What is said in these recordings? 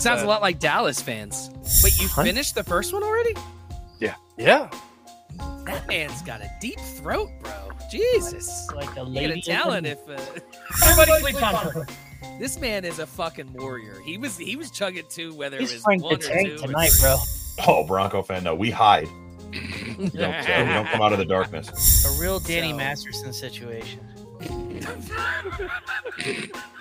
Sounds a lot like Dallas fans. Wait, you Huh? finished the first one already? Yeah. Yeah. That man's got a deep throat, bro. Jesus. Like a You lady. got a talent if uh, Everybody sleep on this man is a fucking warrior. He was he was chugging two, whether it He's was Frank one the or Tank two. tonight, bro. Oh, Bronco fan, no, we hide. We don't, uh, we don't come out of the darkness. A real Danny So- Masterson situation.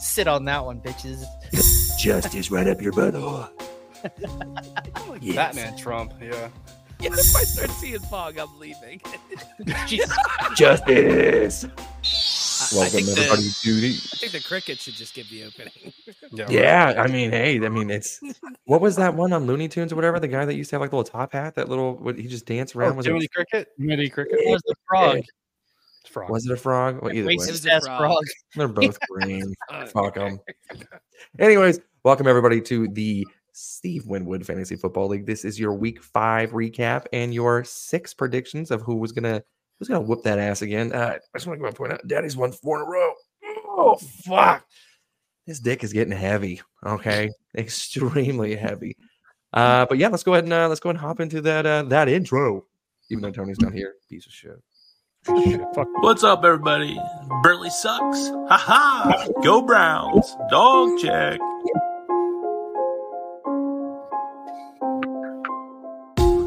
Sit on that one, bitches. Justice right up your butthole. Yes. Batman Trump. Yeah. Yeah, if I start seeing fog, I'm leaving. Justice. I, I Welcome think everybody the, to the. I think the cricket should just give the opening. Yeah. right. Yeah, I mean, hey, I mean, it's what was that one on Looney Tunes or whatever? The guy that used to have like the little top hat, that little, what he just danced around. Oh, was Jiminy it Cricket. Midi cricket. It was the frog. It's frog. was it a frog? Well, either way, It was a frog. frog. they're both green. Fuck them. Anyways, welcome everybody to the Steve Winwood Fantasy Football League. This is your Week Five recap and your six predictions of who was gonna who's gonna whoop that ass again. Uh, I just want to go point out, Daddy's won four in a row. Oh fuck! This dick is getting heavy. Okay, extremely heavy. Uh, but yeah, let's go ahead and uh, let's go ahead and hop into that uh, that intro. Even though Tony's not here, piece of shit. What's up, everybody? Burley sucks. Ha ha! Go Browns. Dog check.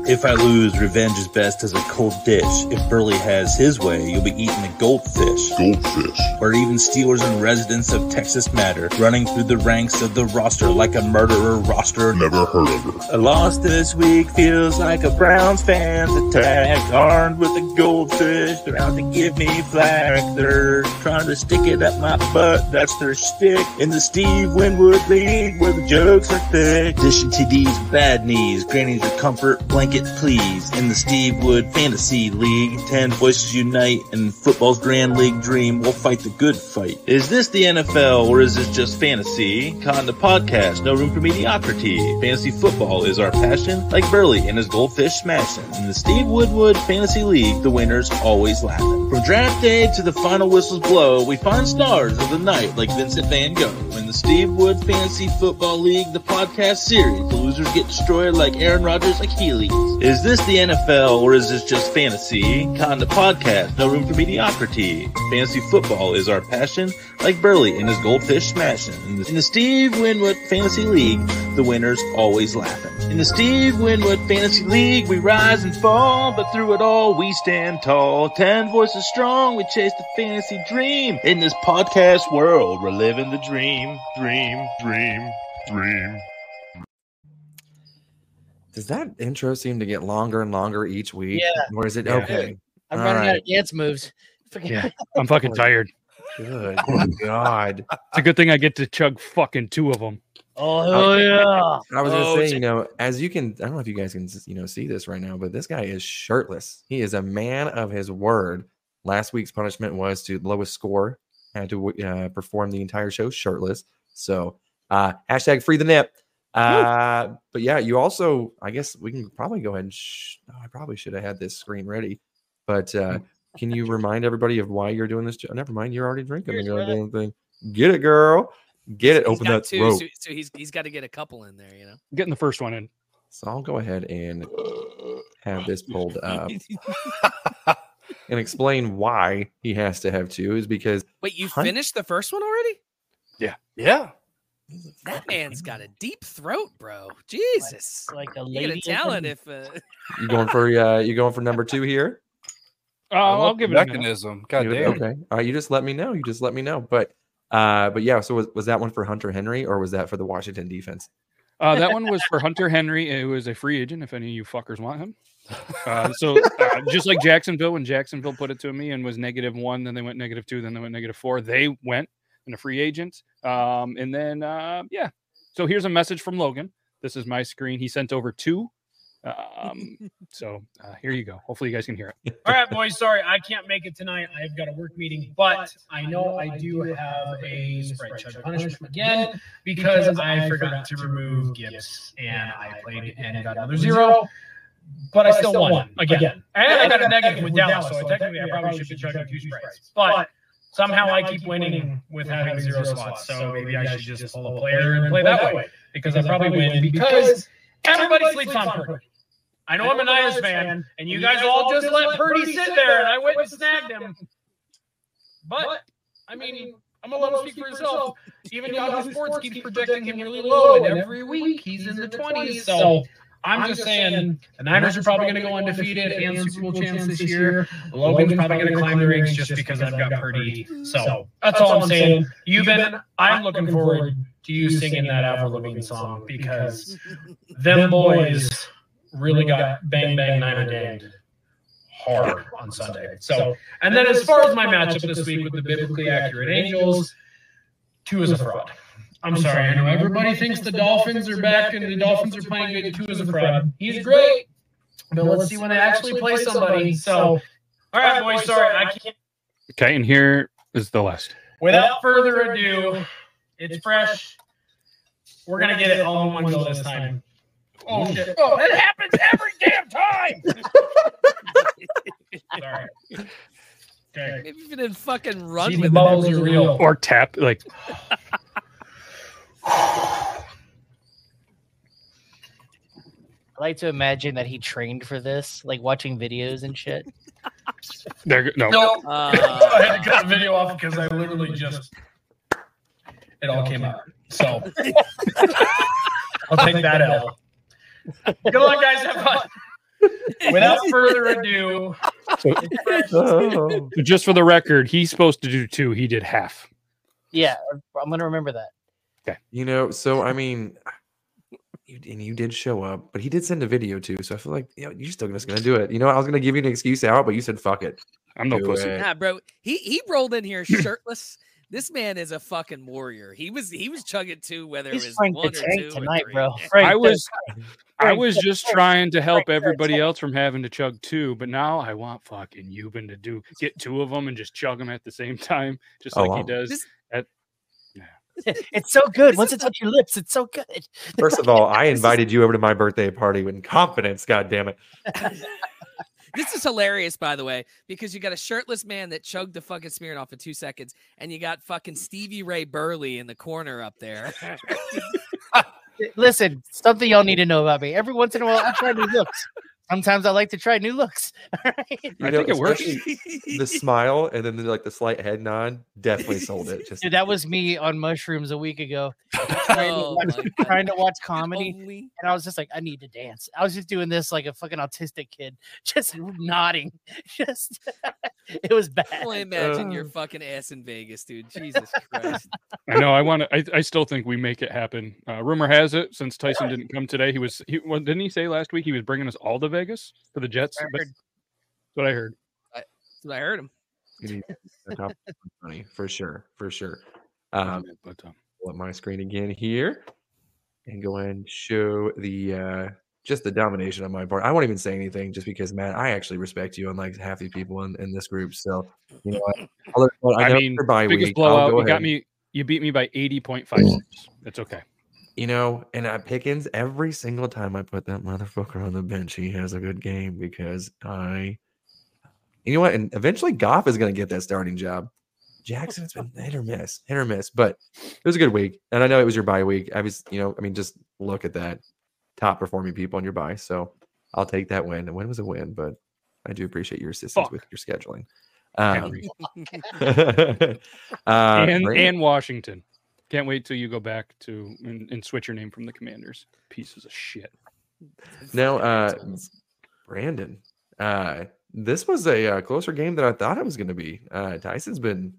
If I lose, revenge is best as a cold dish. If Burley has his way, you'll be eating a goldfish. Goldfish. Or even Steelers and residents of Texas matter, running through the ranks of the roster like a murderer roster. Never heard of her. A loss this week feels like a Browns fan's attack. Armed with a goldfish, they're out to give me flack. They're trying to stick it up my butt, that's their stick. In the Steve Winwood League, where the jokes are thick. Dishing TDs, bad knees, grannies your comfort blanket, please. In the Steve Wood Fantasy League, ten voices unite, and football's grand league dream We'll fight the good fight. Is this the NFL, or is this just fantasy? Con the podcast, no room for mediocrity. Fantasy football is our passion, like Burley and his goldfish smashing. In the Steve Winwood Fantasy League, the winners always laughing. From draft day to the final whistles blow, we find stars of the night like Vincent Van Gogh. In the Steve Wood Fantasy Football League, the podcast series, the losers get destroyed like Aaron Rodgers' Achilles. Is this the NFL or is this just fantasy? Con the podcast, no room for mediocrity. Fantasy football is our passion, like Burley and his goldfish smashing. In the Steve Winwood Fantasy League, the winners always laughing. In the Steve Winwood Fantasy League, we rise and fall, but through it all, we stand tall. Ten voices strong, we chase the fantasy dream. In this podcast world, we're living the dream, dream, dream, dream. Does that intro seem to get longer and longer each week? Yeah. Or is it Yeah. okay? I'm All running out of dance moves. Forget Yeah. I'm fucking tired. Good God. It's a good thing I get to chug fucking two of them. Oh, hell yeah. I was gonna Oh, say, it's- you know, as you can, I don't know if you guys can, you know, see this right now, but this guy is shirtless. He is a man of his word. Last week's punishment was to lowest score had to uh, perform the entire show shirtless. So, uh, hashtag free the nip. Uh, but yeah, you also, I guess we can probably go ahead and. Sh- oh, I probably should have had this screen ready, but uh, can you remind everybody of why you're doing this? jo- Never mind, you're already drinking the Here's what- goddamn thing. Get it, girl. Get it. He's Open got that two, throat. so, so he's he's got to get a couple in there, you know. Getting the first one in. So I'll go ahead and have this pulled up and explain why he has to have two is because Wait, you Hun- finished the first one already? Yeah. Yeah. That man's got a deep throat, bro. Jesus. Like a You got a lady. talent if uh, you going for uh you going for number two here. I I'll give the it a mechanism. God damn. okay. All right, you just let me know. You just let me know. But uh but yeah, so was, was that one for Hunter Henry or was that for the Washington defense? Uh, that one was for Hunter Henry. It was a free agent. If any of you fuckers want him, uh, so uh, just like Jacksonville, when Jacksonville put it to me and was negative one, then they went negative two, then they went negative four. They went in a free agent, um, and then uh, yeah. So here's a message from Logan. This is my screen. He sent over two. Um, so uh, here you go. Hopefully you guys can hear it. All right, boys. Sorry, I can't make it tonight. I've got a work meeting, but I know I do have a sprite chug punishment again because I forgot to remove Gibbs and I played and got another zero. But I still won again. And I got a negative with Dallas, so technically I probably should be chugging two sprites. But somehow I keep winning with having zero slots. So maybe I should just pull a player and play that way because I probably win because everybody sleeps on Purdy. I know I'm a Niners fan, and you guys all just let Purdy sit there, and I went and snagged him. But I mean, I'm gonna let him speak for himself. Even Yahoo Sports keeps projecting him really low, and every week he's in the 20s. So I'm just saying the Niners are probably going to go undefeated and Super Bowl chance this year. Logan's probably going to climb the ranks just because I've got Purdy. So that's all I'm saying. You've been. I'm looking forward to you singing that Avril Lavigne song because them boys really got bang bang Niner ganged hard on Sunday. So and then as far as my matchup this week with the biblically accurate Angels, Tua is a fraud. I'm sorry. I know everybody thinks the Dolphins are back and the Dolphins are playing good. Tua is a fraud. He's great, but let's see when they actually play somebody. So, all right, boys. Sorry, I can't. Okay, and here is the list. Without further ado, it's fresh. We're gonna get it all in one go this time. Oh shit! Oh, it happens every damn time. Sorry. Okay. Maybe if you didn't fucking run See, with the it. are real. Or tap like I like to imagine that he trained for this, like watching videos and shit. there. No, No, Uh, I had to cut the video off because I literally just it all came out. So I'll take that out. Good luck, guys. Have fun. Without further ado, So, so just for the record, he's supposed to do two. He did half. Yeah, I'm gonna remember that. You know, so I mean, you, and you did show up, but he did send a video too. So I feel like you know, you're still just gonna do it. You know, I was gonna give you an excuse out, but you said fuck it. I'm no Do pussy. it. Nah, bro. He he rolled in here shirtless. This man is a fucking warrior. He was he was chugging two, whether it was Frank one the or Tank two or tonight, three. bro. Frank I the- was I was just Tank. trying to help Frank everybody else from having to chug two, but now I want fucking Euban to do get two of them and just chug them at the same time, just Oh, like wow. he does. This- at, It's so good. Once it's on your lips, it's so good. First of all, I invited you over to my birthday party with confidence. God damn it! This is hilarious, by the way, because you got a shirtless man that chugged the fucking Smirnoff in two seconds, and you got fucking Stevie Ray Burley in the corner up there. Listen, something y'all need to know about me. Every once in a while, I try new looks. Sometimes I like to try new looks. All right. You I know, think it works. The smile and then the, like the slight head nod definitely sold it. Just Dude, that was me on mushrooms a week ago. Trying, Oh to, watch, trying to watch comedy. Only- And I was just like, I need to dance. I was just doing this like a fucking autistic kid, just nodding. Just it was I bad. only imagine your Uh. fucking ass in Vegas, dude. Jesus Christ. I know. I want to. I, I still think we make it happen. Uh, rumor has it, since Tyson didn't come today, he was. He well, didn't he say last week he was bringing us all to Vegas for the Jets? I heard. That's what I heard. That's what I heard him. you need to top money for sure, for sure. Um, but um, pull up my screen again here and go and show the uh just the domination on my part. I won't even say anything just because Matt, I actually respect you unlike half the people in, in this group. So you know what? I'll let- well, I, I know mean, for bye biggest week. Blowout. go You got me. You beat me by eighty point five six. That's okay. You know, and at Pickens, every single time I put that motherfucker on the bench, he has a good game because I, you know what? And eventually, Goff is going to get that starting job. Jackson's been hit or miss, hit or miss, but it was a good week. And I know it was your bye week. I was, you know, I mean, just look at that top performing people on your bye. So I'll take that win. A win was a win, but I do appreciate your assistance Fuck. with your scheduling. Um, uh, and and Washington. Can't wait till you go back to and, and switch your name from the Commanders. Pieces of shit. Now, uh, Brandon, uh, this was a uh, closer game than I thought it was going to be. Uh, Tyson's been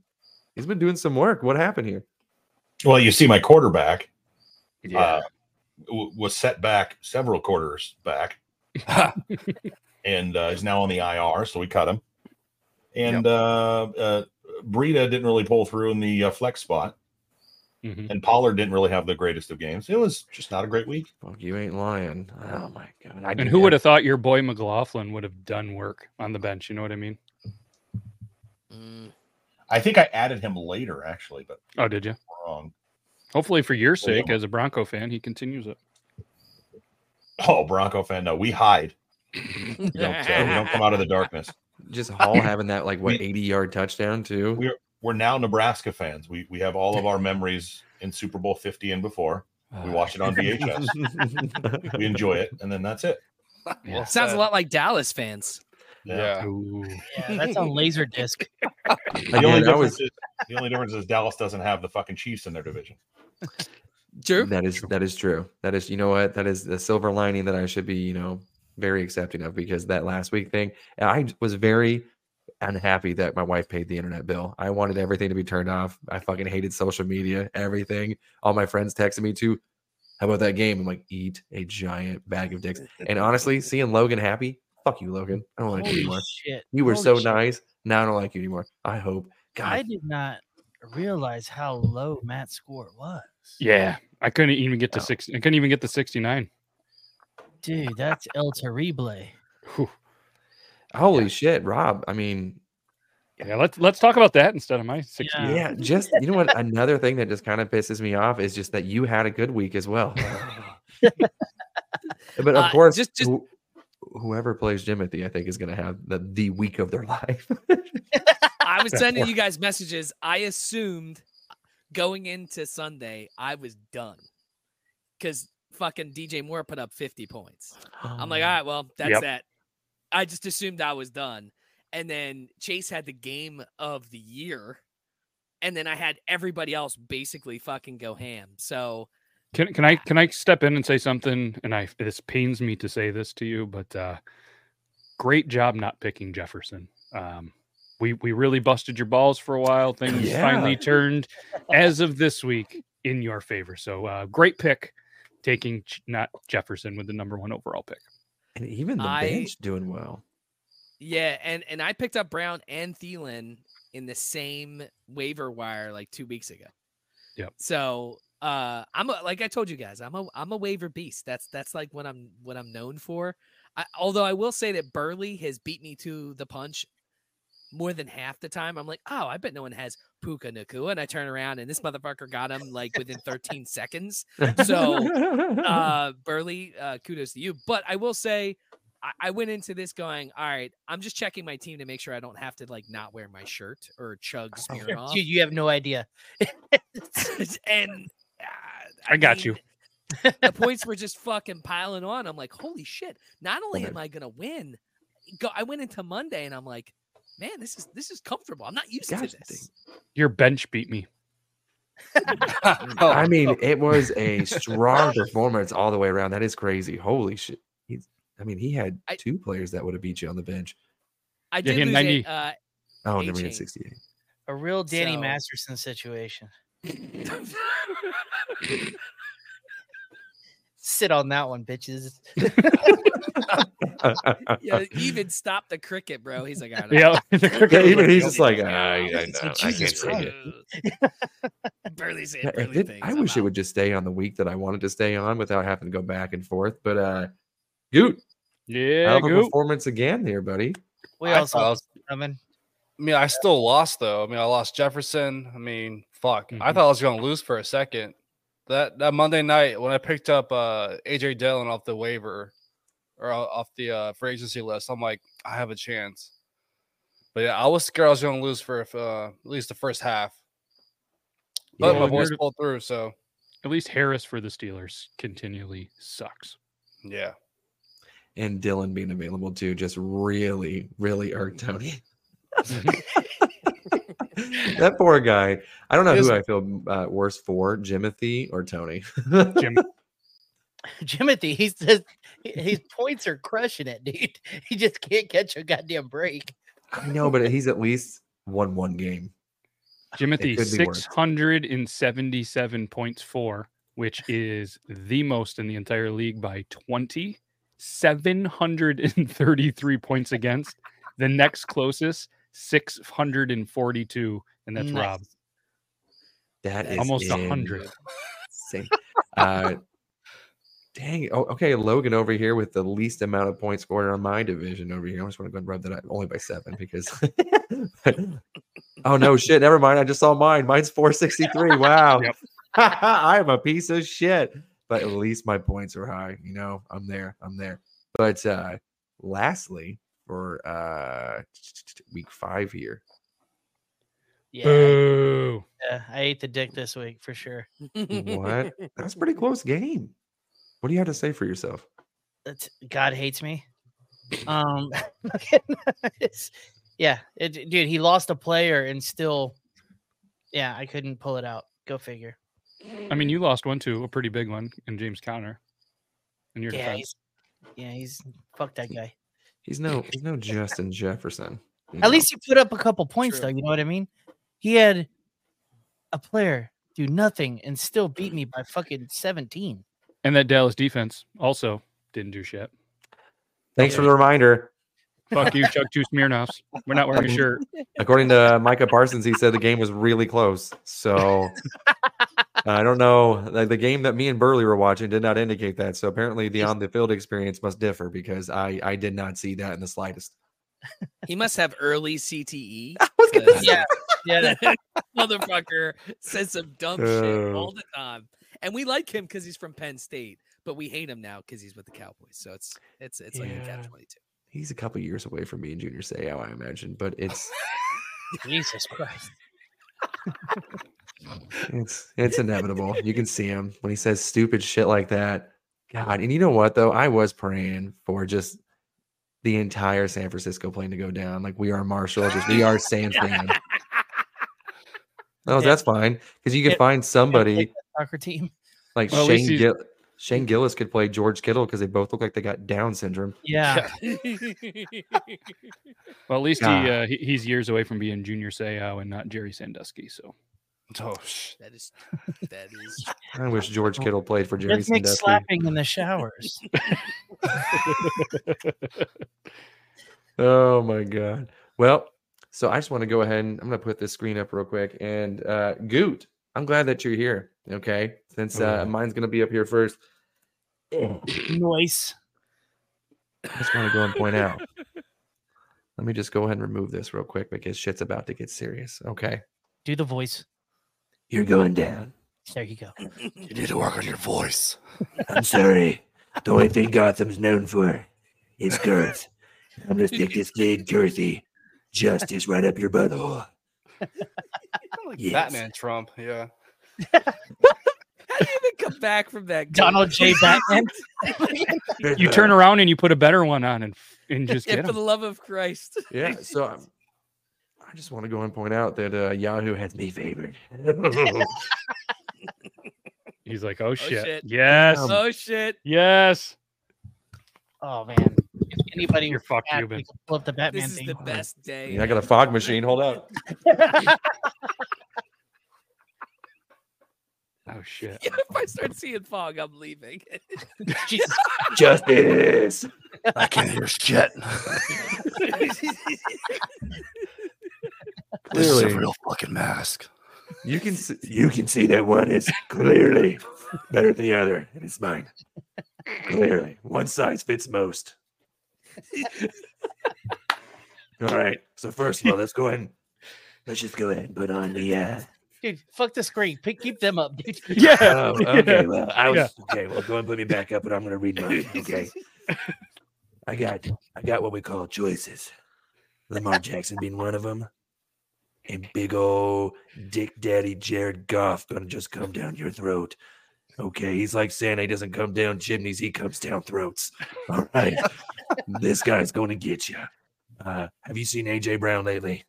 he's been doing some work. What happened here? Well, you see, my quarterback Yeah. uh, w- was set back several quarters back, and uh, is now on the IR, so we cut him. And uh, uh, Breida didn't really pull through in the uh, flex spot, Mhm. and Pollard didn't really have the greatest of games. It was just not a great week. Fuck, you ain't lying. Oh my god! I And who would have thought your boy McLaughlin would have done work on the bench? You know what I mean? Mm, I think I added him later, actually, but Oh, did you? wrong. Hopefully, for your sake, as a Bronco fan, he continues it. Oh, Bronco fan, no, we hide. We don't, uh, we don't come out of the darkness. just Hall having that like what eighty yard touchdown too? we- we're now Nebraska fans. We we have all of our memories in Super Bowl 50 and before. We uh, watch it on VHS. we enjoy it, and then that's it. Well Sounds a lot like Dallas fans. Yeah. Ooh. Yeah, that's on Laserdisc. The only, Again, I difference was is, the only difference is Dallas doesn't have the fucking Chiefs in their division. True. that is that is true. That is you know what that is the silver lining that I should be you know very accepting of because that last week thing I was very unhappy that my wife paid the internet bill. I wanted everything to be turned off. I fucking hated social media, everything. All my friends texted me too. How about that game? I'm like, eat a giant bag of dicks. And honestly, seeing Logan happy, fuck you, Logan. I don't like you anymore. shit! You were Holy so shit. nice. Now I don't like you anymore. I hope. God, I did not realize how low Matt's score was. Yeah, I couldn't even get to Oh. six. I couldn't even get to sixty nine. Dude, that's El Terrible. Holy shit, Rob. I mean, Yeah, let's let's talk about that instead of my sixty. Yeah. yeah, just you know what? Another thing that just kind of pisses me off is just that you had a good week as well. but of Uh, course, just- just- who- whoever plays Jimothy, I think, is going to have the the week of their life. I was sending you guys messages. I assumed going into Sunday I was done because fucking DJ Moore put up 50 points. I'm like, all right, well, that's Yep. that. I just assumed I was done. And then Chase had the game of the year. And then I had everybody else basically fucking go ham. So Can can I can I step in and say something? And I this pains me to say this to you, but uh, great job not picking Jefferson. Um, we we really busted your balls for a while. Things Yeah. finally turned as of this week in your favor. So uh, great pick, taking Ch- not Jefferson with the number one overall pick. And even the I- bench doing well. yeah, and and I picked up Brown and Thielen in the same waiver wire like two weeks ago. Yep. So uh I'm a, like I told you guys, I'm a I'm a waiver beast. That's that's like what I'm what I'm known for. I, although I will say that Burley has beat me to the punch more than half the time. I'm like, oh, I bet no one has Puka Nacua, and I turn around and this motherfucker got him like within 13 seconds. So uh Burley, uh kudos to you. But I will say I, I went into this going, all right, I'm just checking my team to make sure I don't have to like not wear my shirt or chug Smirnoff. Dude, you have no idea. and uh, I got you. the points were just fucking piling on. I'm like, holy shit! Not only am I gonna win, go. I went into Monday and I'm like, man, this is this is comfortable. I'm not used Gosh, to this. Your bench beat me. Oh, I mean, it was a strong performance all the way around. That is crazy. Holy shit. He's, I mean, he had I- two players that would have beat you on the bench. I did he lose 90. a, uh, Oh, A never chain. had 68. A real Danny So- Masterson situation. Sit on that one, bitches. yeah, even stop the cricket, bro. He's like, I don't Yeah, the cricket was even he's just like, "Ah, I, I, know, I can't Jesus say it. Burley saying Yeah, it things. I I'm wish it out. would just stay on the week that I wanted to stay on without having to go back and forth. But uh Goot, Yeah, hell of a performance again here, buddy. We I also thought I was- coming. I mean, I still lost though. I mean, I lost Jefferson. I mean, fuck. I Mhm. thought I was going to lose for a second. That that Monday night when I picked up uh AJ Dillon off the waiver or off the uh free agency list, I'm like, I have a chance. But yeah, I was scared I was going to lose for uh, at least the first half. But Yeah, my we boys pulled through, so At least Harris for the Steelers continually sucks. yeah. And Dillon being available too just really, really irked Tony. that poor guy. I don't know His- who I feel uh, worse for, Jimothy or Tony. Jim, Jimothy, he's just his points are crushing it, dude. He just can't catch a goddamn break. I know, but he's at least won one game. Jimothy, could be worse. 677 points for, which is the most in the entire league by 20. 733 points against. The next closest, 642, and that's Rob. Nice. That is Almost a hundred. Uh, dang. Oh, okay. Logan over here with the least amount of points scored on my division over here. I just want to go and rub that out only by seven because. oh no, shit. Never mind. I just saw mine. Mine's 463. Wow. Yep. I am a piece of shit. But at least my points are high. You know, I'm there. I'm there. But uh lastly, for uh week five here, Yeah, Boo. yeah, I ate the dick this week for sure. What? That's a pretty close game. What do you have to say for yourself? That's, God hates me. Um, it's, yeah, it, dude, he lost a player and still, yeah, I couldn't pull it out. Go figure. I mean, you lost one too, a pretty big one in James Conner. In your Yeah, defense. he's, yeah, he's fuck that guy. He's no he's no Justin Jefferson. you know? At least he put up a couple points, True. though. You know what I mean? He had a player do nothing and still beat me by fucking 17. And that Dallas defense also didn't do shit. Thanks for the reminder. Fuck you, Chuck two Smirnoffs. We're not wearing a shirt. According to uh, Micah Parsons, he said the game was really close. So I don't know. Like the game that me and Burley were watching did not indicate that. So apparently the on the field experience must differ because I I did not see that in the slightest. he must have early CTE. was gonna 'cause Yeah, yeah. that motherfucker says some dumb shit Oh. all the time, and we like him because he's from Penn State, but we hate him now because he's with the Cowboys. So it's it's it's like a Yeah. catch twenty two. He's a couple years away from being Junior Seau, I imagine, but it's Jesus Christ. It's it's inevitable. You can see him when he says stupid shit like that. God, and you know what though? I was praying for just the entire San Francisco plane to go down. Like we are Marshall, just we are San Fran. No, Yeah. that's fine because you could Yeah. find somebody Soccer team. like Well, Shane he's- Gill- Shane Gillis could play George Kittle because they both look like they got Down syndrome. Yeah. Well, at least he, uh, he he's years away from being Junior Seau and not Jerry Sandusky. So Oh, that is that is I wish George Kittle played for Jerry Rhythmic Sandusky. slapping in the showers. Oh my god. Well, so I just want to go ahead and I'm gonna put this screen up real quick. And uh Goot, I'm glad that you're here. Okay. Since uh Oh. mine's gonna be up here first. Noise. I just want to go and point out. Let me just go ahead and remove this real quick because shit's about to get serious. Okay. Do the voice. You're going down. There you go. you need to work on your voice. I'm sorry. The only thing Gotham's known for is girth. I'm gonna stick this big girthy justice right up your butthole. Like Yes. Batman Trump. Yeah. how do you even come back from that? Goat? Donald J. Batman. you turn around and you put a better one on and and just Yeah, get for the love of Christ. Yeah. So I'm, I just want to go and point out that uh, Yahoo has me favored. He's like, oh shit, shit. yes, oh shit! yes. Oh man. If anybody You're was fucked, fat, Ruben. pull up the Batman This is thing. the best day. Yeah, I got a fog machine. Hold up. Oh shit. Yeah, if I start seeing fog, I'm leaving. Jesus. Justice. I can't hear shit. This is a real fucking mask. You can see, You can see that one is clearly better than the other, and it's mine. Clearly, one size fits most. All right. So first of all, let's go ahead. And, let's just go ahead and put on the. Uh, Dude, fuck the screen. Pick, keep them up, dude. Yeah. oh, okay. Yeah. Well, I was Yeah. okay. Well, go and put me back up, but I'm going to read mine. Okay. I got I got what we call choices. Lamar Jackson being one of them, and big old Dick Daddy Jared Goff gonna just come down your throat. Okay, he's like Santa. He doesn't come down chimneys. He comes down throats. All right, this guy's to get you. Uh, have you seen AJ Brown lately?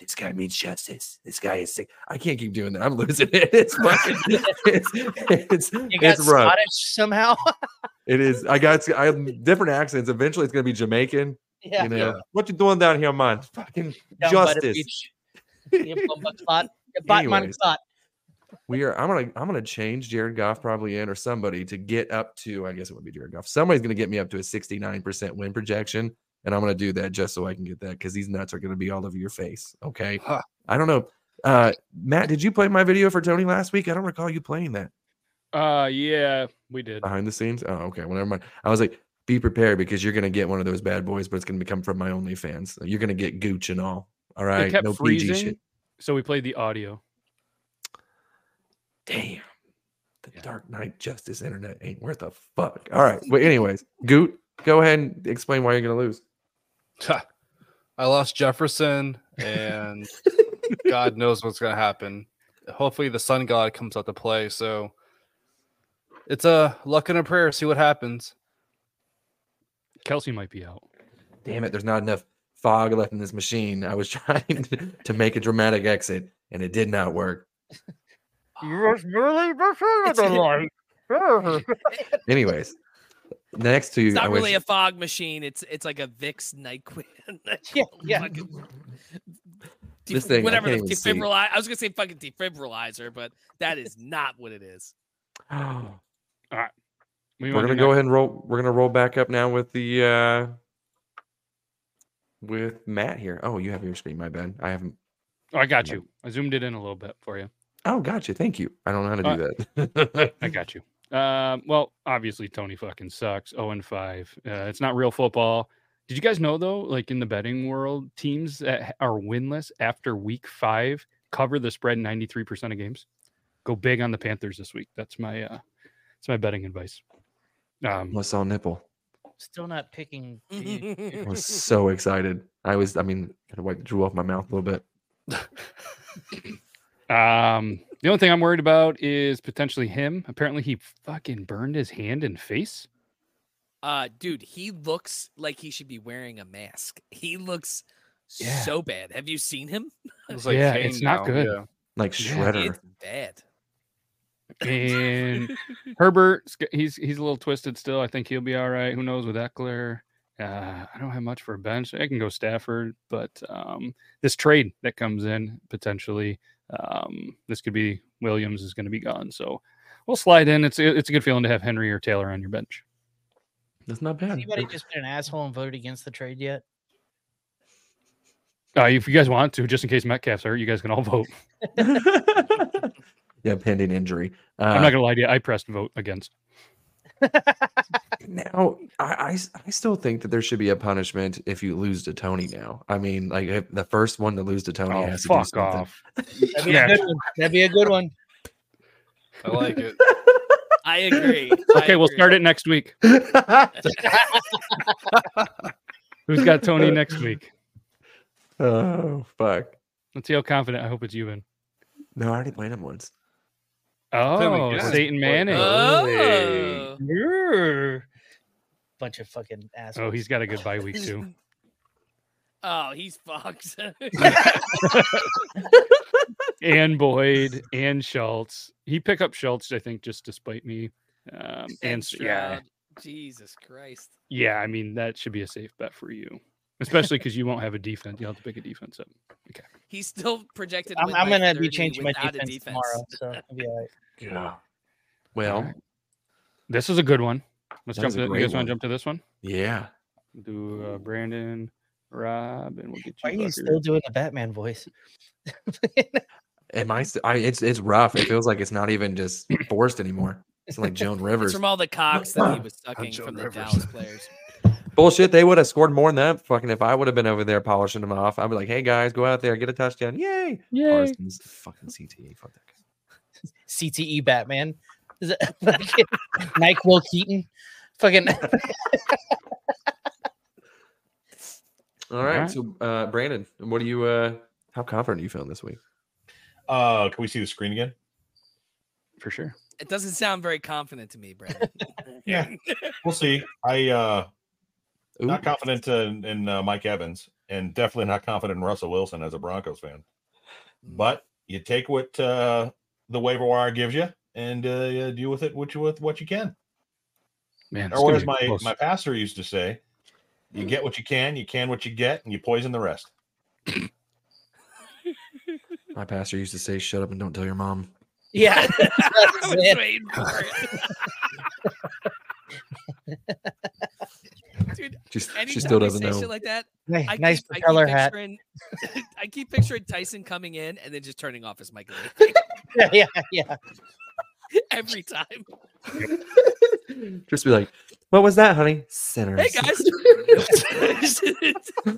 This guy means justice. This guy is sick. I can't keep doing that. I'm losing it. It's fucking, it's, it's, You got it's rough. Scottish somehow. It is. I got I have different accents. Eventually, it's gonna be Jamaican. yeah. You know what you doing down here, man? Fucking Down justice. Beach. Yeah, bumba clot. Yeah, Batman Anyways. clot. We are. I'm gonna. I'm gonna change Jared Goff probably in or somebody to get up to. I guess it would be Jared Goff. Somebody's gonna get me up to a 69 percent win projection, and I'm gonna do that just so I can get that because these nuts are gonna be all over your face. Okay. Huh. I don't know. Uh, Matt, did you play my video for Tony last week? I don't recall you playing that Uh, yeah, we did. behind the scenes. Oh, okay. Well, never mind. I was like, be prepared because you're gonna get one of those bad boys, but it's gonna become from my OnlyFans. You're gonna get gooch and all. All It kept No PG freezing, shit. so we played the audio. Damn. The Dark Knight Justice Internet ain't worth a fuck. All right. But anyways, Goot, go ahead and explain why you're gonna lose. I lost Jefferson and God knows what's gonna happen. Hopefully, the sun god comes out to play. So it's a luck and a prayer. See what happens. Kelce might be out. Damn it, there's not enough fog left in this machine. I was trying to, to make a dramatic exit and it did not work. Anyways, next to It's not I really wish- a fog machine. It's it's like a Vicks Nyquil. Yeah, yeah. Fucking- This thing, whatever the can't even see. I was gonna say fucking defibrillator, but that is not what it is. We we're gonna go next- ahead and roll. We're gonna roll back up now with the uh with Matt here. Oh, you have your screen. My bad. I haven't. Oh, I got you. I zoomed it in a little bit for you. Oh, gotcha. Thank you. I don't know how to Uh, do that. I got you. Um, well, obviously Tony fucking sucks. 0 and 5. Uh, it's not real football. Did you guys know though, like in the betting world, teams that are winless after week five cover the spread 93% of games? Go big on the Panthers this week. That's my uh that's my betting advice. Um I saw nipple. Still not picking. I was so excited. I was. I mean, kind of wiped drew off my mouth a little bit. um the only thing I'm worried about is potentially him. Apparently he fucking burned his hand and face. Uh, dude, he looks like he should be wearing a mask. He looks Yeah. so bad. Have you seen him? It's like Yeah, Kane it's not now, good. yeah. Like Yeah. shredder. It's bad. And Herbert, he's he's a little twisted still. I think he'll be all right. Who knows with Ekeler? Uh, I don't have much for a bench. I can go Stafford, but um, this trade that comes in potentially, um, this could be Williams is going to be gone. So we'll slide in. It's a, it's a good feeling to have Henry or Taylor on your bench. That's not bad. Anybody just been an asshole and voted against the trade yet? Uh, if you guys want to, just in case Metcalf's hurt, you guys can all vote. yeah, pending injury. Uh, I'm not gonna lie to you. I pressed vote against. Now, I I still think that there should be a punishment if you lose to Tony. Now, I mean, like if the first one to lose to Tony Oh, has to do fuck something. off. That'd be, Yeah. a good one. That'd be a good one. I like it. I agree. Okay, we'll start it next week. Who's got Tony next week? oh fuck! Let's see how confident. I hope it's you in. No, I already played him once. Oh, guess. Satan Manning. Oh. Bunch of fucking assholes. Oh, he's got a good bye week too. Oh, he's fucked. and Boyd and Schultz. He pick up Schultz, I think, just to spite me. Um, and and yeah, Jesus Christ. yeah. I mean, that should be a safe bet for you, especially because you won't have a defense. You'll have to pick a defense up. Okay. He's still projected. I'm, I'm gonna be changing my without a defense, tomorrow, so it'll be all right. Yeah. Well, Alright. This is a good one. Let's jump to a you guys want to jump to this one? yeah. Do uh, Brandon, Rob, and we'll get Why are you. you fuckers. still doing the Batman voice? Am I, st- I? It's it's rough. It feels like it's not even just forced anymore. It's like Joan It's Rivers. from all the cocks that he was sucking from the Rivers. Dallas players. Bullshit. They would have scored more than that. Fucking if I would have been over there polishing them off, I'd be like, "Hey guys, go out there, get a touchdown, yay!" Yay. Parsons, fucking CTE. Fuck that guy. CTE Batman. Is it fucking Nyquil Keaton? Fucking All right. Alright. So, uh, Brandon, what do you? uh How confident are you feeling this week? Uh, can we see the screen again? for sure. It doesn't sound very confident to me, Brandon. Yeah. We'll see. I uh not confident in, in uh, Mike Evans, and definitely not confident in Russell Wilson as a Broncos fan. But you take what uh, the waiver wire gives you, and uh, you deal with it what you with what you can. Man, Or as my close. my pastor used to say, "You get what you can, you can what you get, and you poison the rest." My pastor used to say, "Shut up and don't tell your mom." yeah. I was waiting for it. Dude, She, she still doesn't know. shit like that, Nice, I nice keep, I hat. picturing, I keep picturing Tyson coming in and then just turning off his mic Yeah, yeah, yeah. every time. Just be like, "What was that, honey?" Sinners. Hey guys.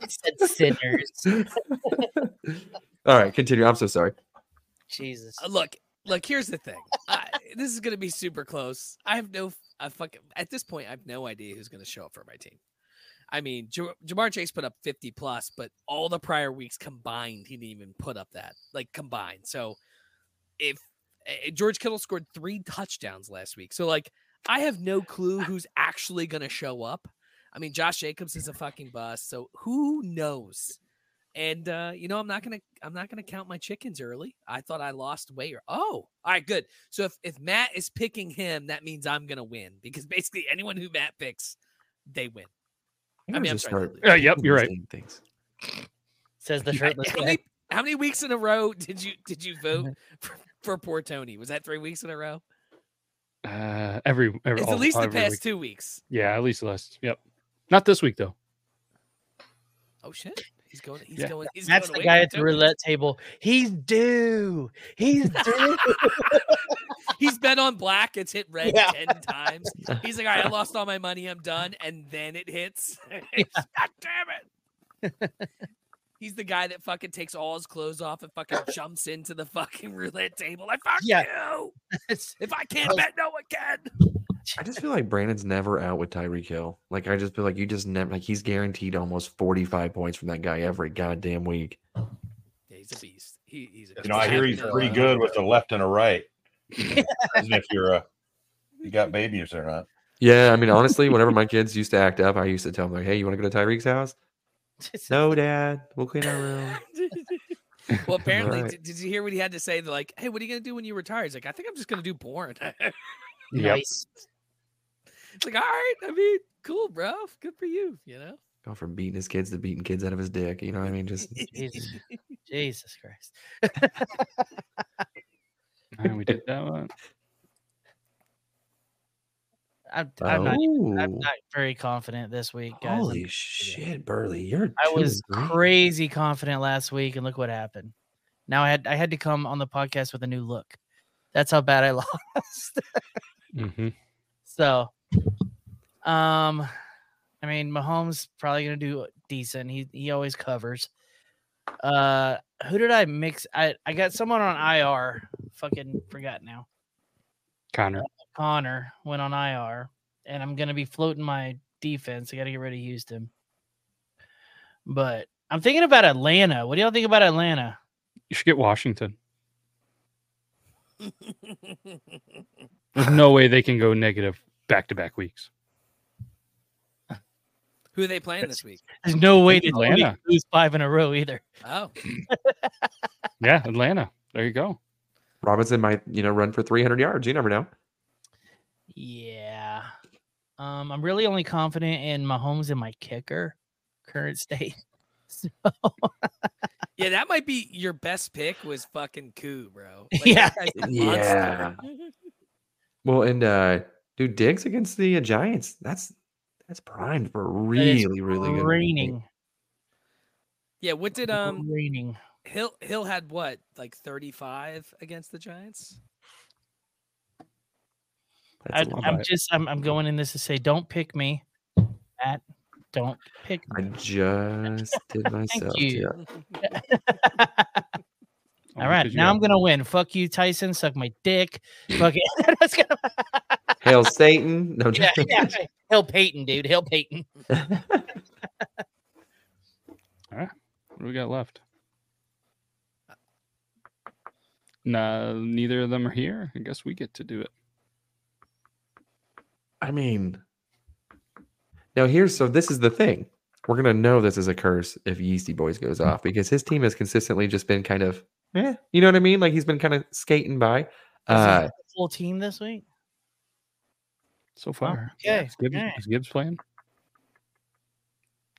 Said sinners. All right, continue. I'm so sorry. Jesus. Uh, look, look. Here's the thing. I, this is gonna be super close. I have no. I fucking at this point, I have no idea who's gonna show up for my team. I mean, Ja- Ja'Marr Chase put up 50 plus, but all the prior weeks combined, he didn't even put up that, like combined. So if eh, George Kittle scored three touchdowns last week, so like I have no clue who's actually going to show up. I mean, Josh Jacobs is a fucking bust, so who knows? And uh, you know, I'm not gonna I'm not gonna count my chickens early. I thought I lost weight. Or, oh, all right, good. So if if Matt is picking him, that means I'm gonna win because basically anyone who Matt picks, they win. I mean, I'm just sorry, start. Uh, yep, you're right. Things. Says the How shirtless how many, how many weeks in a row did you did you vote for, for poor Tony? Was that three weeks in a row? Uh, every, every It's all- at least the past week. two weeks. Yeah, at least the last. Yep. Not this week though. Oh shit, he's going. He's Yeah. going. He's That's going the guy at the Tony. roulette table. He's due. He's due. He's been on black. It's hit red Yeah. ten times. He's like, all right, I lost all my money. I'm done. And then it hits. God damn it. He's the guy that fucking takes all his clothes off and fucking jumps into the fucking roulette table. Like, fuck Yeah. you. If I can't bet, no one can. I just feel like Brandon's never out with Tyreek Hill. Like I just feel like you just never like he's guaranteed almost 45 points from that guy every goddamn week. Yeah, he's a beast. He, he's a beast. You know, I hear he's pretty uh, good with a left and a right. Isn't if you're a you got babies or not. Yeah, I mean honestly, whenever my kids used to act up, I used to tell them like, "Hey, you want to go to Tyreek's house?" No, Dad. We'll clean our room. well, apparently, Right. did, did you hear what he had to say? They're like, hey, what are you gonna do when you retire? He's like, I think I'm just gonna do porn. Yep. Nice. it's like, all right, I mean, cool, bro. Good for you, you know. Go from beating his kids to beating kids out of his dick. You know what I mean? Just Jesus, Jesus Christ. We did that one. I'm, I'm, not, I'm Oh, not very confident this week, guys. I'm- holy shit, Burley, you're. I was and three. crazy confident last week, and look what happened. Now I had I had to come on the podcast with a new look. That's how bad I lost. Hmm so, um, I mean, Mahomes probably gonna do decent. He he always covers. Uh, who did I mix? I I got someone on IR. Fucking forgot now. Conner. Conner went on IR, and I'm gonna be floating my defense. I got to get rid of Houston, but I'm thinking about Atlanta. What do y'all think about Atlanta? You should get Washington. There's no way they can go negative back to back weeks. Who are they playing this week? There's no way to Atlanta. lose five in a row either. Oh, Yeah, Atlanta. There you go. Robinson might, you know, run for 300 yards. You never know. Yeah. Um, I'm really only confident in Mahomes and my kicker current state. So, yeah, that might be your best pick. Was fucking Koo, bro. Yeah. that guy's a Yeah. Monster. Well, and uh dude, Diggs against the uh, Giants. That's that's primed for a that is really, really good. raining. yeah. What did um raining. Hill Hill had what like 35 against the Giants? That's I, a lot. I'm just I'm, I'm going in this to say don't pick me. Matt, don't pick me. I just did myself. you. Yeah. All right, now I'm gonna win. Fuck you, Tyson. Suck my dick. Fuck it. That's gonna- Hail Satan. No, yeah, just- yeah. Hail Peyton, dude. Hail Peyton. All right, what do we got left? Nah, neither of them are here. I guess we get to do it. I mean, now here's so this is the thing. We're gonna know this is a curse if Yeasty Boys goes off because his team has consistently just been kind of, eh, you know what I mean? Like he's been kind of skating by. Uh, full team this week. So far. okay, Is Gibbs, alright. is Gibbs playing?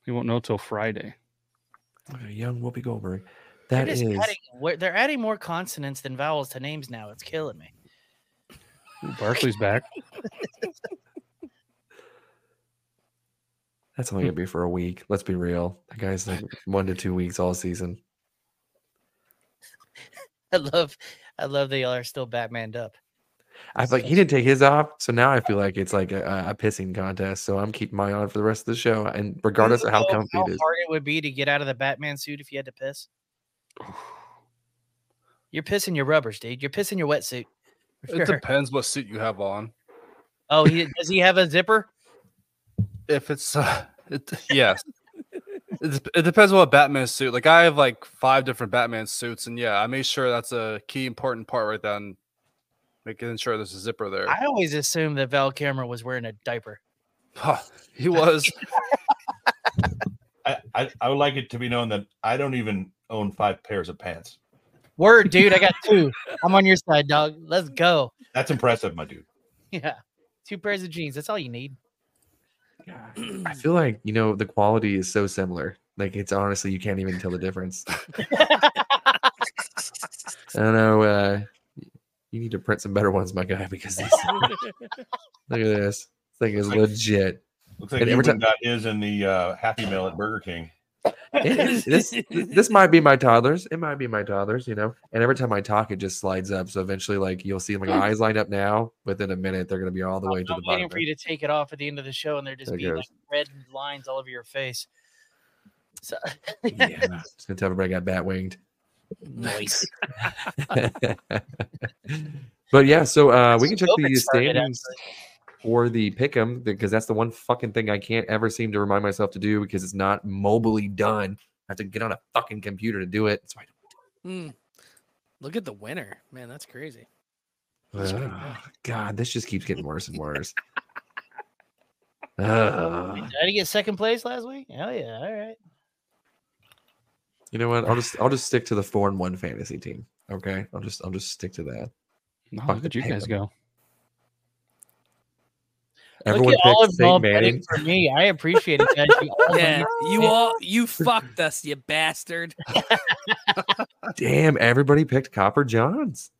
We won't know till Friday. okay, young Whoopi Goldberg. They're is adding, they're adding more consonants than vowels to names now. It's killing me. Ooh, Barkley's back. that's only gonna be for a week. Let's be real. That guy's like one to two weeks all season. I love, I love that y'all are still Batmaned up. I was like he didn't take his off, so now I feel like it's like a, a pissing contest. So I'm keeping my on for the rest of the show, and regardless of how know comfy how it is. hard it would be to get out of the Batman suit if you had to piss. You're pissing your rubbers, dude. You're pissing your wetsuit. It sure. depends what suit you have on. Oh, he, does he have a zipper? If it's uh, It, yes. It, it depends on what Batman suit. Like I have like five different Batman suits, and yeah, I made sure that's a key important part right then. Making sure there's a zipper there. I always assumed that Val Kilmer was wearing a diaper. he was. I, I, I would like it to be known that I don't even own five pairs of pants. Word, dude, I got two. I'm on your side, dog. Let's go. That's impressive, my dude. Yeah. Two pairs of jeans. That's all you need. I feel like you know the quality is so similar. Like it's honestly you can't even tell the difference. I don't know. Uh, you need to print some better ones, my guy, because these, look at this. This thing is legit. Looks like And every time- got his in the uh, Happy Meal at Burger King. Is- this this might be my toddlers. It might be my toddlers, you know. And every time I talk, it just slides up. So eventually, like you'll see my eyes lined up now. Within a minute, they're gonna be all the way to the bottom. I'm waiting for you to take it off at the end of the show, and there just There be like red lines all over your face. So Yeah, just gonna tell everybody I got bat winged. nice. but yeah, so uh, we can check the standings for the pick'em because that's the one fucking thing I can't ever seem to remind myself to do because it's not mobily done. I have to get on a fucking computer to do it. So I Hmm. Look at the winner, man. That's crazy. Ugh, God, this just keeps getting worse and worse. Ugh. Did I get second place last week? Hell yeah! All right. you know what? I'll just I'll just stick to the four and one fantasy team. Okay, I'll just I'll just stick to that. No, Fuck look at you guys pick'em. go. Everyone Look at all picked of y'all Saint betting Manning. for me. I appreciate it, guys. You all Yeah, know- you all you fucked us, you bastard. Damn, everybody picked Copper Johns.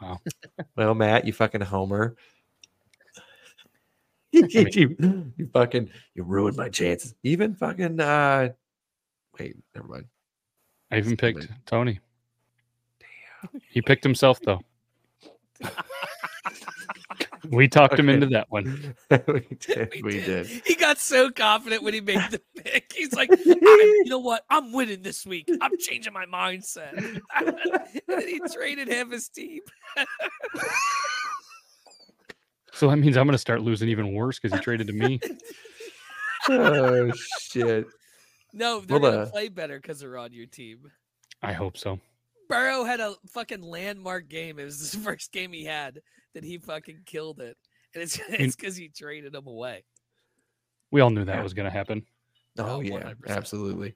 Wow. Well, Matt, you fucking homer. you, you fucking you ruined my chances. Even fucking uh wait, never mind. I even Stupid. picked Tony. Damn. He picked himself though. we talked him into that one. we did. We did. He got so confident when he made the pick. He's like, you know what? I'm winning this week. I'm changing my mindset. and he traded half his team. So that means I'm going to start losing even worse because he traded to me. Oh shit. No, they're Well, gonna uh, play better because they're on your team. I hope so. Burrow had a fucking landmark game. It was his first game he had that he fucking killed it. And it's it's because he traded him away. We all knew that was going to happen. Oh Oh, yeah, 100%. absolutely.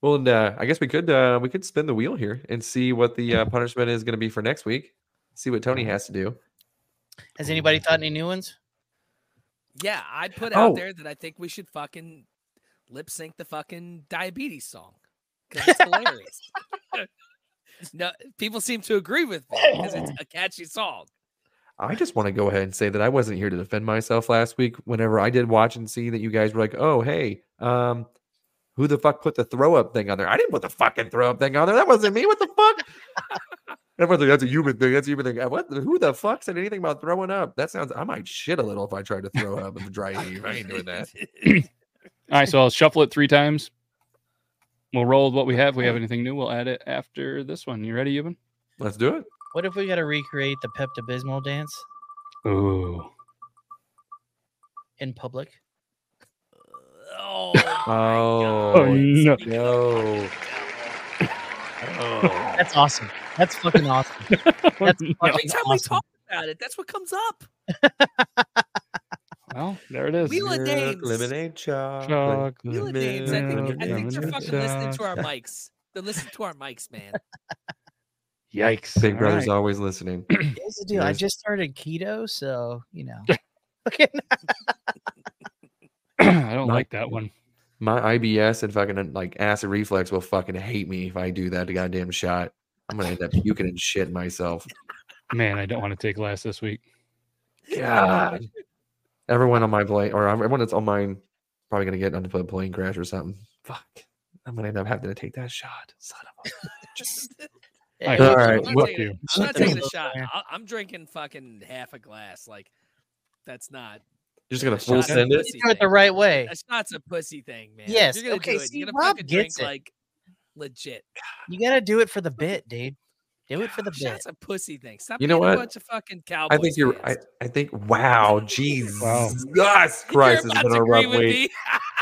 Well, and, uh, I guess we could uh, we could spin the wheel here and see what the uh, punishment is going to be for next week. See what Tony has to do. Has anybody thought any new ones? Yeah, I put out Oh. there that I think we should fucking lip sync the fucking diabetes song because it's hilarious. no, people seem to agree with me because it's a catchy song. I just want to go ahead and say that I wasn't here to defend myself last week. Whenever I did watch and see that you guys were like, "Oh, hey, um, who the fuck put the throw up thing on there?" I didn't put the fucking throw up thing on there. That wasn't me. What the fuck? Everyone's like, "That's a human thing. That's a human thing." What? Who the fuck said anything about throwing up? That sounds. I might shit a little if I tried to throw up in the dry heat. I ain't doing that. All right, so I'll shuffle it three times. We'll roll with what we have. If we have anything new, we'll add it after this one. You ready, Evan? Let's do it. What if we got to recreate the Pepto Bismol dance Ooh. in public? Oh, Oh, Oh, no. no. Oh. That's awesome. That's fucking awesome. Oh, that's No. fucking every time we talk about it, that's what comes up. Well, there it is. Wheel of Milk, names. lemonade chocolate. Chocolate. Wheel of names. I think, I think they're fucking listening to our mics. They're listening to our mics, man. Yikes. Big All Brother's right. always listening. Here's the deal. I just started keto, so you know. Okay. I don't My- like that one. My IBS and fucking like acid reflex will fucking hate me if I do that goddamn shot. I'm gonna end up puking and shit myself. Man, I don't want to take last this week. God. Everyone on my plane or everyone that's on mine probably gonna get onto a plane crash or something. Fuck. I'm gonna end up having to take that shot. Son of a I Hey, hope All so. right, I'm not taking. I'm not taking a shot. I- I'm drinking fucking half a glass. Like, that's not. You're just gonna a full send it. do it the right way. A shot's a pussy thing, man. If Yes, You're gonna okay, do it. see, You're gonna Rob fucking drink gets it. like legit. You got to do it for the bit, dude. Do it for the bit. That's a pussy thing. Stop You know being a what? bunch of fucking cowboys. I think you're I. I think wow, jeez. Wow. Jesus You're Christ, it's about been to a agree rough week.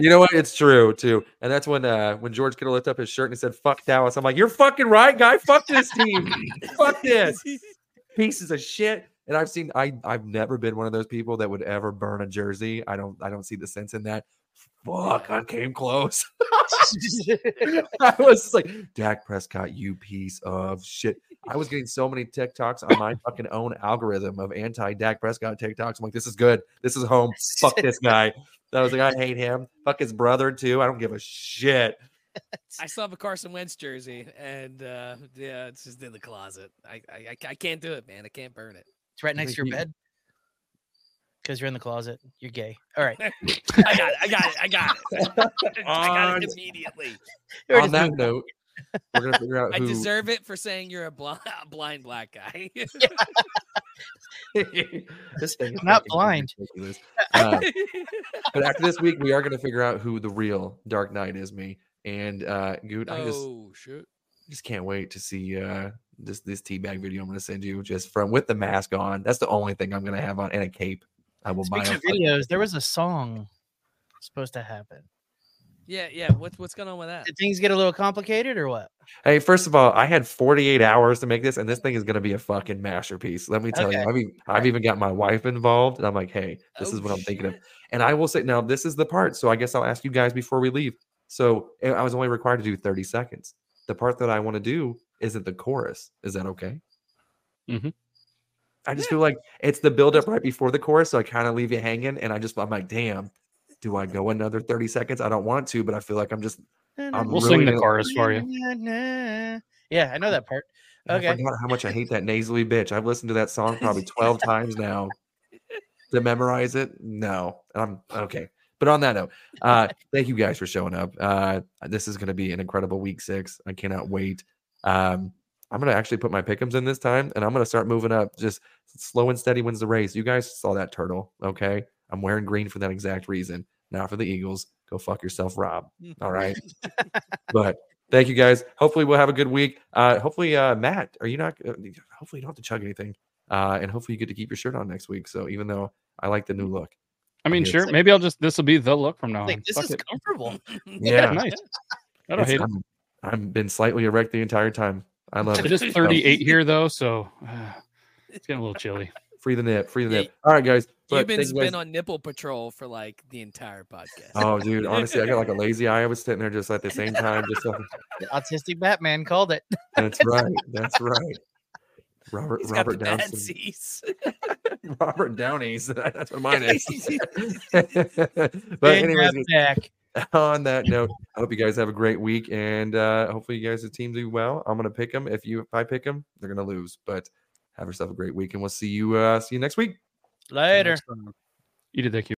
You know what? It's true too, and that's when uh when George Kittle lifted up his shirt and he said "fuck Dallas." I'm like, "You're fucking right, guy. Fuck this team. fuck this pieces of shit." And I've seen I I've never been one of those people that would ever burn a jersey. I don't I don't see the sense in that. Fuck, I came close. I was like, Dak Prescott, you piece of shit. I was getting so many TikToks on my fucking own algorithm of anti Dak Prescott TikToks. I'm like, this is good. This is home. Fuck this guy. I was like, I hate him. Fuck his brother too. I don't give a shit. I still have a Carson Wentz jersey, and uh, yeah, it's just in the closet. I, I I- I can't do it, man. I can't burn it. It's right next to your bed. Because you're in the closet. You're gay. All right. I got it. I got it. I got it. I got On- it immedially. We're On that note, we're gonna figure out I deserve it for saying you're a blind, blind black guy. this thing is Not fucking blind. Uh, but after this week, we are going to figure out who the real Dark Knight is. Me and uh, Goot. I just oh shit! just can't wait to see uh this this teabag video. I'm going to send you just from with the mask on. That's the only thing I'm going to have on and a cape. I will buy. Speaking a of videos, there was a song supposed to happen. Yeah, yeah. What's what's going on with that? Did things get a little complicated or what? Hey, first of all, I had 48 hours to make this, and this thing is going to be a fucking masterpiece. Let me tell Okay. you. I mean, I've even got my wife involved, and I'm like, hey, this Oh, is what I'm thinking of. And I will say, now this is the part. So I guess I'll ask you guys before we leave. So eh, I was only required to do 30 seconds. The part that I want to do isn't the chorus. Is that okay? Mm-hmm. I just feel like it's the build up right before the chorus. So I kind of leave you hanging. And I just, I'm like, damn, do I go another 30 seconds? I don't want to, but I feel like I'm just, I'm We'll really sing the gonna- chorus for you. Yeah, I know that part. I Okay. forgot how much I hate that nasally bitch. I've listened to that song probably 12 times now. To memorize it? No. I'm okay. But on that note, uh, thank you guys for showing up. Uh, this is going to be an incredible week six. I cannot wait. Um, I'm going to actually put my pickums in this time and I'm going to start moving up. Just slow and steady wins the race. You guys saw that turtle. Okay. I'm wearing green for that exact reason. Not for the Eagles. Go fuck yourself, Rob. All right. but thank you guys. Hopefully we'll have a good week. Uh, hopefully, uh, Matt, are you not? Uh, hopefully you don't have to chug anything. Uh, and hopefully you get to keep your shirt on next week. So even though I like the new look, I mean, Yes. sure. Maybe I'll just this will be the look from now Like on. this Fuck is it. comfortable. yeah, nice. I don't it's- hate it. I'm, I've been slightly erect the entire time. I love It it. is 38 here though, so uh, it's getting a little chilly. Free the nip, free the Yeah, nip. All right, guys. You've been, you guys- on nipple patrol for like the entire podcast. Oh, dude, honestly, I got like a lazy eye. I was sitting there just at the same time, just fucking- The autistic Batman called it. that's right, that's right. Robert He's got the Robert bad Downey. Robert Downey's. That's what mine is. but Big anyways, Bat on that note, I hope you guys have a great week, and uh, hopefully you guys' the team do well. I'm gonna pick them. If you if I pick them, they're gonna lose. But have yourself a great week, and we'll see you uh, see you next week. Later. Eat a dick. you